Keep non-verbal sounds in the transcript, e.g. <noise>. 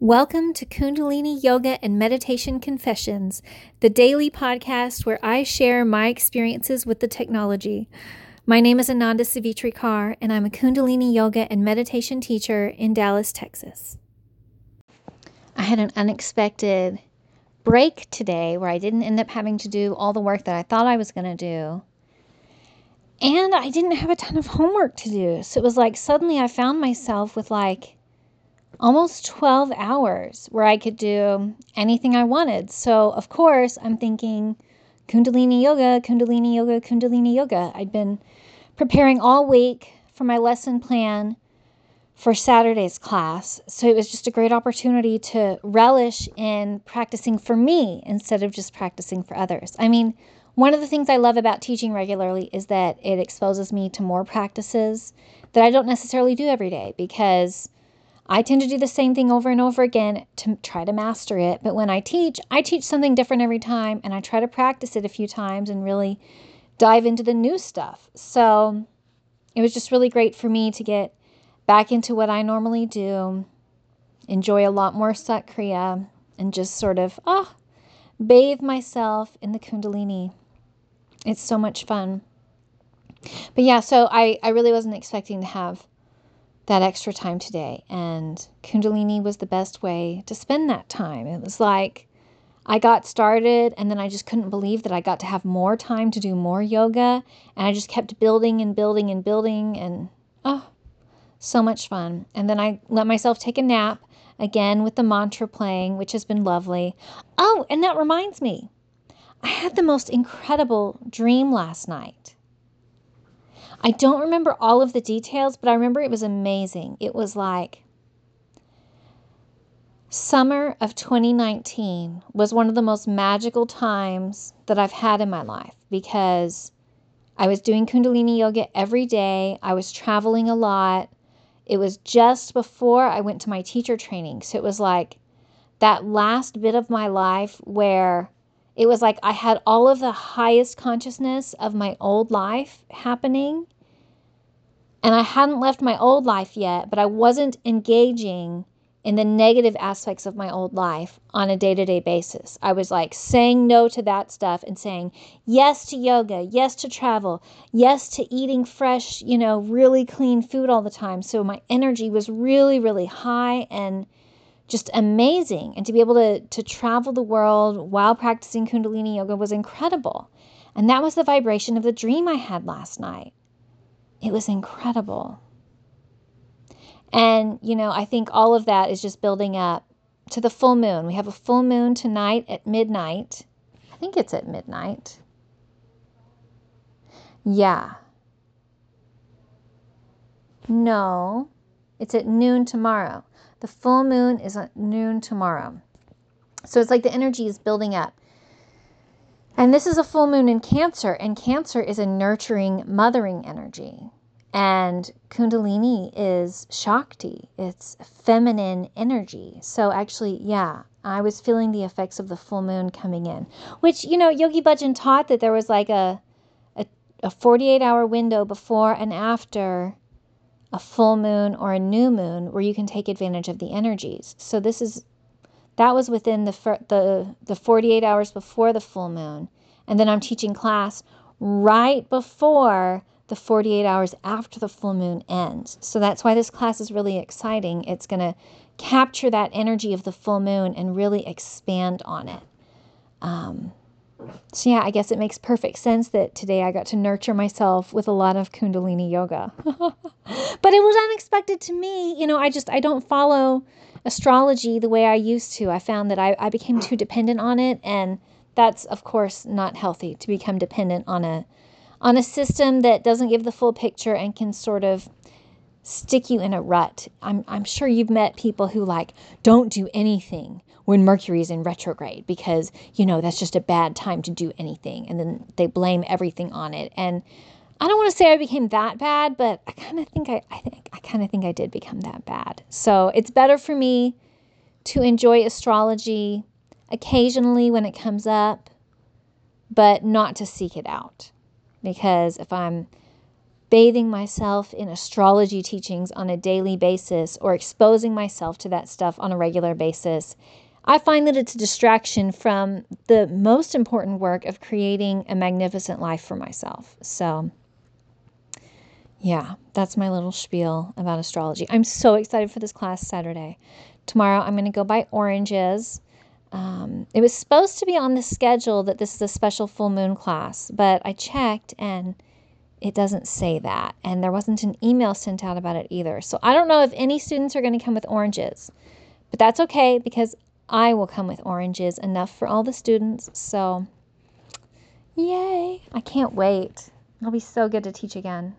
Welcome to Kundalini Yoga and Meditation Confessions, the daily podcast where I share my experiences with the technology. My name is Ananda Savitri Kaur, and I'm a Kundalini Yoga and Meditation teacher in Dallas, Texas. I had an unexpected break today where I didn't end up having to do all the work that I thought I was going to do. And I didn't have a ton of homework to do. So it was like suddenly I found myself with like almost 12 hours where I could do anything I wanted. So, of course, I'm thinking Kundalini Yoga, Kundalini Yoga, Kundalini Yoga. I'd been preparing all week for my lesson plan for Saturday's class. So it was just a great opportunity to relish in practicing for me instead of just practicing for others. I mean, one of the things I love about teaching regularly is that it exposes me to more practices that I don't necessarily do every day because I tend to do the same thing over and over again to try to master it. But when I teach, I teach something different every time and I try to practice it a few times and really dive into the new stuff. So it was just really great for me to get back into what I normally do, enjoy a lot more Satkriya, and just sort of, oh, bathe myself in the Kundalini. It's so much fun. But yeah, so I, I really wasn't expecting to have that extra time today. And Kundalini was the best way to spend that time. It was like I got started and then I just couldn't believe that I got to have more time to do more yoga. And I just kept building and building and building. And oh, so much fun. And then I let myself take a nap again with the mantra playing, which has been lovely. Oh, and that reminds me, I had the most incredible dream last night. I don't remember all of the details, but I remember it was amazing. It was like summer of 2019 was one of the most magical times that I've had in my life because I was doing Kundalini yoga every day. I was traveling a lot. It was just before I went to my teacher training. So it was like that last bit of my life where it was like I had all of the highest consciousness of my old life happening. And I hadn't left my old life yet, but I wasn't engaging in the negative aspects of my old life on a day to day basis. I was like saying no to that stuff and saying yes to yoga, yes to travel, yes to eating fresh, you know, really clean food all the time. So my energy was really, really high and just amazing. And to be able to, to travel the world while practicing Kundalini yoga was incredible. And that was the vibration of the dream I had last night. It was incredible. And, you know, I think all of that is just building up to the full moon. We have a full moon tonight at midnight. I think it's at midnight. Yeah. No, it's at noon tomorrow. The full moon is at noon tomorrow. So it's like the energy is building up. And this is a full moon in Cancer, and Cancer is a nurturing, mothering energy. And Kundalini is Shakti, it's feminine energy. So, actually, yeah, I was feeling the effects of the full moon coming in, which, you know, Yogi Bhajan taught that there was like a, a, a 48 hour window before and after a full moon or a new moon where you can take advantage of the energies. So this is that was within the the the 48 hours before the full moon. And then I'm teaching class right before the 48 hours after the full moon ends. So that's why this class is really exciting. It's going to capture that energy of the full moon and really expand on it. Um, so, yeah, I guess it makes perfect sense that today I got to nurture myself with a lot of Kundalini yoga. <laughs> but it was unexpected to me. You know, I just, I don't follow astrology the way I used to. I found that I, I became too dependent on it. And that's, of course, not healthy to become dependent on a, on a system that doesn't give the full picture and can sort of stick you in a rut. I'm, I'm sure you've met people who like don't do anything when Mercury is in retrograde because, you know, that's just a bad time to do anything. And then they blame everything on it. And I don't want to say I became that bad, but I kind of think I, I think I kind of think I did become that bad. So it's better for me to enjoy astrology occasionally when it comes up, but not to seek it out. Because if I'm bathing myself in astrology teachings on a daily basis or exposing myself to that stuff on a regular basis, I find that it's a distraction from the most important work of creating a magnificent life for myself. So, yeah, that's my little spiel about astrology. I'm so excited for this class Saturday. Tomorrow, I'm going to go buy oranges. Um, it was supposed to be on the schedule that this is a special full moon class, but I checked and it doesn't say that. And there wasn't an email sent out about it either. So I don't know if any students are going to come with oranges, but that's okay because I will come with oranges, enough for all the students. So, yay! I can't wait. It'll be so good to teach again.